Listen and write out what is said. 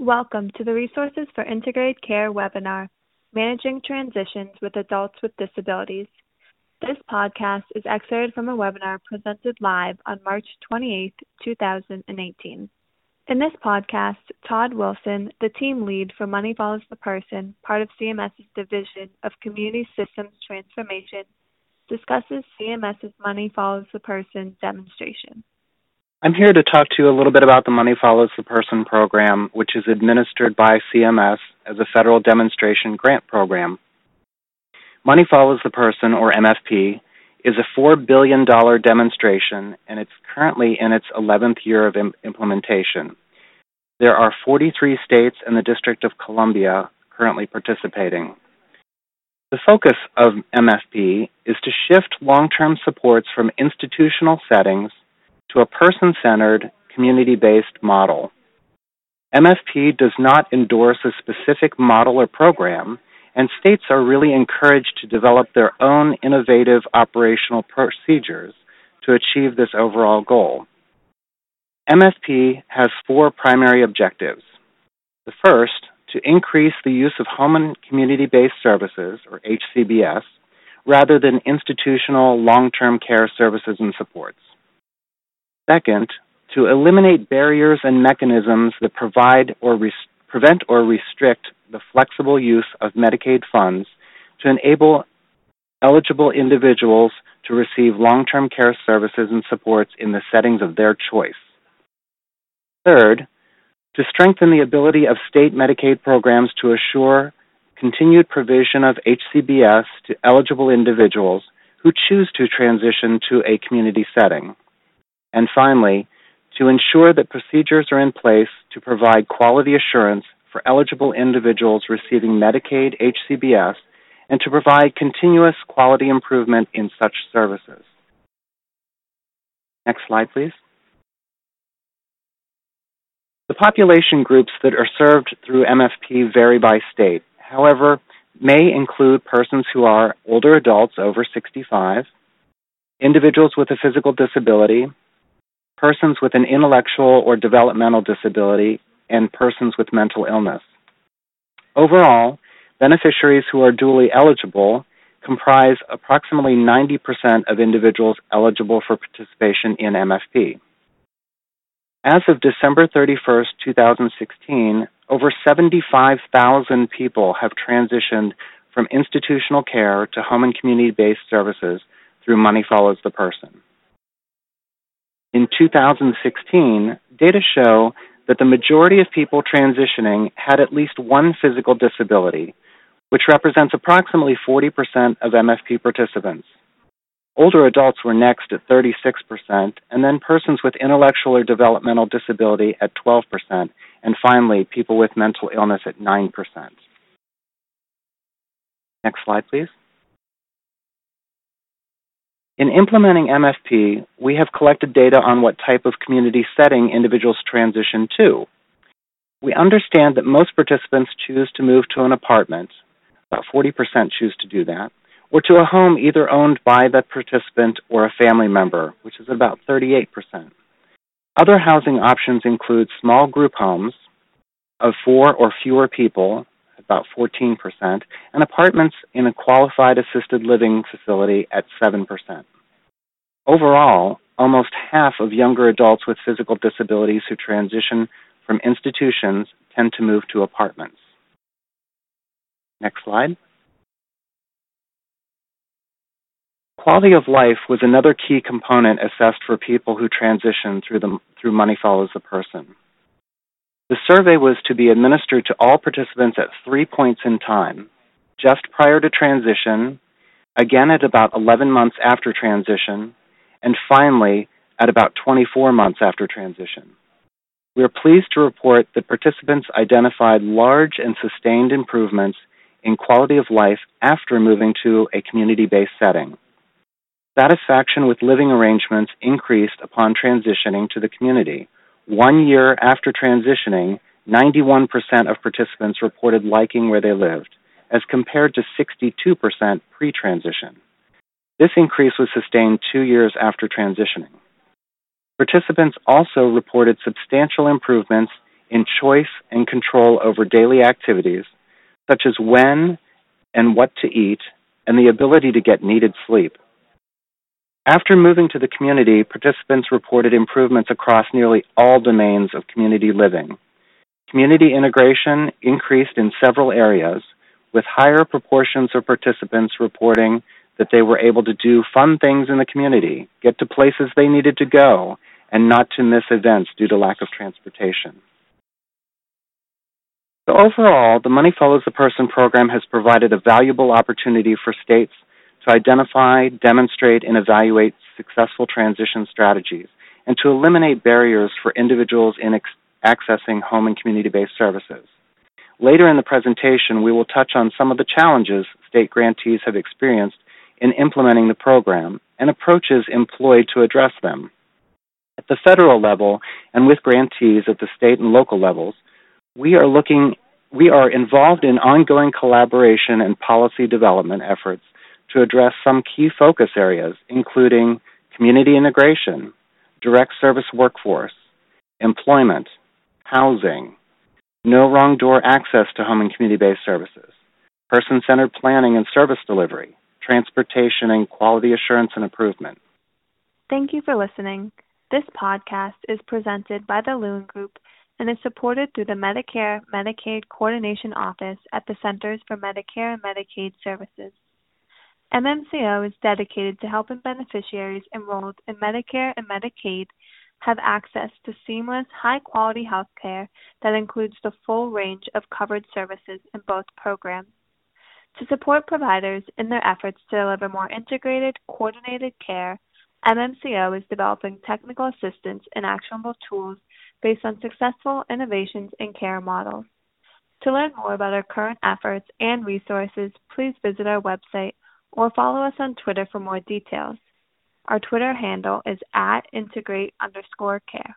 Welcome to the Resources for Integrated Care webinar, Managing Transitions with Adults with Disabilities. This podcast is excerpted from a webinar presented live on March 28, 2018. In this podcast, Todd Wilson, the team lead for Money Follows the Person, part of CMS's Division of Community Systems Transformation, discusses CMS's Money Follows the Person demonstration. I'm here to talk to you a little bit about the Money Follows the Person program, which is administered by CMS as a federal demonstration grant program. Money Follows the Person, or MFP, is a $4 billion demonstration, and it's currently in its 11th year of Im- implementation. There are 43 states and the District of Columbia currently participating. The focus of MFP is to shift long term supports from institutional settings to a person centered, community based model. MFP does not endorse a specific model or program, and states are really encouraged to develop their own innovative operational procedures to achieve this overall goal. MFP has four primary objectives. The first, to increase the use of home and community based services, or HCBS, rather than institutional long term care services and supports. Second, to eliminate barriers and mechanisms that provide or res- prevent or restrict the flexible use of Medicaid funds to enable eligible individuals to receive long term care services and supports in the settings of their choice. Third, to strengthen the ability of state Medicaid programs to assure continued provision of HCBS to eligible individuals who choose to transition to a community setting. And finally, to ensure that procedures are in place to provide quality assurance for eligible individuals receiving Medicaid HCBS and to provide continuous quality improvement in such services. Next slide, please. The population groups that are served through MFP vary by state. However, may include persons who are older adults over 65, individuals with a physical disability, persons with an intellectual or developmental disability, and persons with mental illness. Overall, beneficiaries who are duly eligible comprise approximately 90% of individuals eligible for participation in MFP. As of December 31, 2016, over 75,000 people have transitioned from institutional care to home and community based services through Money Follows the Person. In 2016, data show that the majority of people transitioning had at least one physical disability, which represents approximately 40% of MFP participants. Older adults were next at 36%, and then persons with intellectual or developmental disability at 12%, and finally, people with mental illness at 9%. Next slide, please. In implementing MFP, we have collected data on what type of community setting individuals transition to. We understand that most participants choose to move to an apartment, about 40% choose to do that, or to a home either owned by the participant or a family member, which is about 38%. Other housing options include small group homes of four or fewer people, about 14%, and apartments in a qualified assisted living facility at 7%. Overall, almost half of younger adults with physical disabilities who transition from institutions tend to move to apartments. Next slide. Quality of life was another key component assessed for people who transition through, the, through Money Follows the Person. The survey was to be administered to all participants at three points in time just prior to transition, again at about 11 months after transition, and finally at about 24 months after transition. We are pleased to report that participants identified large and sustained improvements in quality of life after moving to a community based setting. Satisfaction with living arrangements increased upon transitioning to the community, one year after transitioning, 91% of participants reported liking where they lived, as compared to 62% pre transition. This increase was sustained two years after transitioning. Participants also reported substantial improvements in choice and control over daily activities, such as when and what to eat, and the ability to get needed sleep. After moving to the community, participants reported improvements across nearly all domains of community living. Community integration increased in several areas, with higher proportions of participants reporting that they were able to do fun things in the community, get to places they needed to go, and not to miss events due to lack of transportation. So overall, the Money Follows the Person program has provided a valuable opportunity for states to identify, demonstrate, and evaluate successful transition strategies, and to eliminate barriers for individuals in ex- accessing home and community based services. Later in the presentation, we will touch on some of the challenges state grantees have experienced in implementing the program and approaches employed to address them. At the federal level and with grantees at the state and local levels, we are looking we are involved in ongoing collaboration and policy development efforts to address some key focus areas, including community integration, direct service workforce, employment, housing, no wrong door access to home and community based services, person centered planning and service delivery, transportation and quality assurance and improvement. Thank you for listening. This podcast is presented by the Lewin Group and is supported through the Medicare Medicaid Coordination Office at the Centers for Medicare and Medicaid Services. MMCO is dedicated to helping beneficiaries enrolled in Medicare and Medicaid have access to seamless, high quality health care that includes the full range of covered services in both programs. To support providers in their efforts to deliver more integrated, coordinated care, MMCO is developing technical assistance and actionable tools based on successful innovations in care models. To learn more about our current efforts and resources, please visit our website or follow us on Twitter for more details. Our Twitter handle is at integrate underscore care.